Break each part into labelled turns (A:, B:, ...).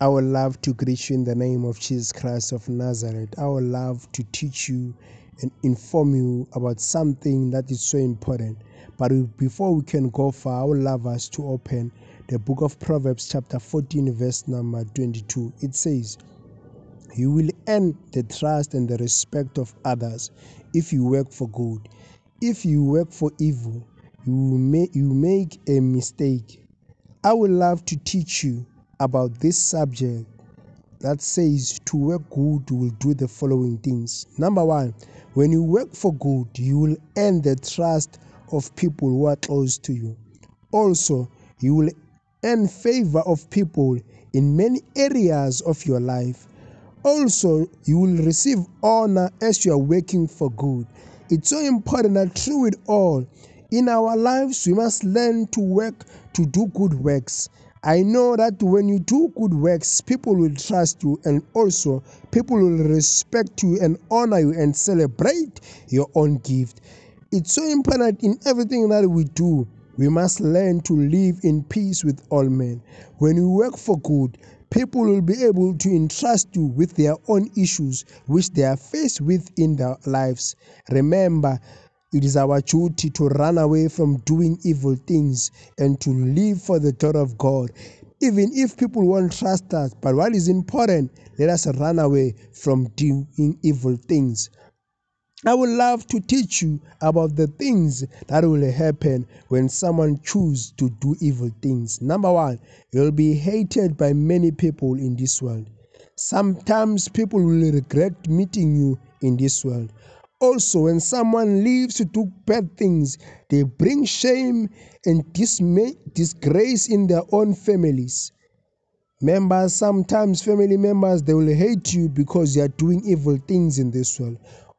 A: I would love to greet you in the name of Jesus Christ of Nazareth. I would love to teach you and inform you about something that is so important. But before we can go far, I would love us to open the book of Proverbs, chapter 14, verse number 22. It says, You will earn the trust and the respect of others if you work for good. If you work for evil, you, may, you make a mistake. I would love to teach you about this subject that says to work good will do the following things. Number one, when you work for good, you will earn the trust of people who are close to you. Also, you will earn favor of people in many areas of your life. Also, you will receive honor as you are working for good. It's so important that through it all, in our lives, we must learn to work to do good works. I know that when you do good works, people will trust you and also people will respect you and honor you and celebrate your own gift. It's so important in everything that we do. We must learn to live in peace with all men. When you work for good, people will be able to entrust you with their own issues which they are faced with in their lives. Remember, it is our duty to run away from doing evil things and to live for the God of God. Even if people won't trust us, but what is important, let us run away from doing evil things. I would love to teach you about the things that will happen when someone chooses to do evil things. Number one, you'll be hated by many people in this world. Sometimes people will regret meeting you in this world. Also, when someone leaves to do bad things, they bring shame and dismay, disgrace in their own families. Members, sometimes family members, they will hate you because you are doing evil things in this world.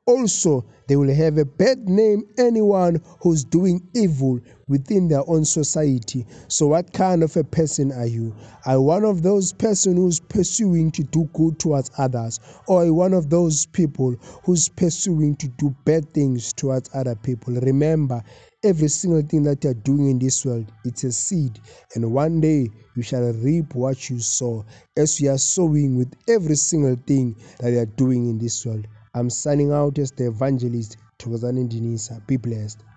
A: Also, they will have a bad name anyone who's doing evil within their own society. So, what kind of a person are you? Are you one of those person who's pursuing to do good towards others, or are you one of those people who's pursuing to do bad things towards other people? Remember, every single thing that you're doing in this world, it's a seed, and one day you shall reap what you sow. As you are sowing with every single thing that you are doing in this world. I'm signing out as the evangelist, Thokozani Dinisa. Be blessed.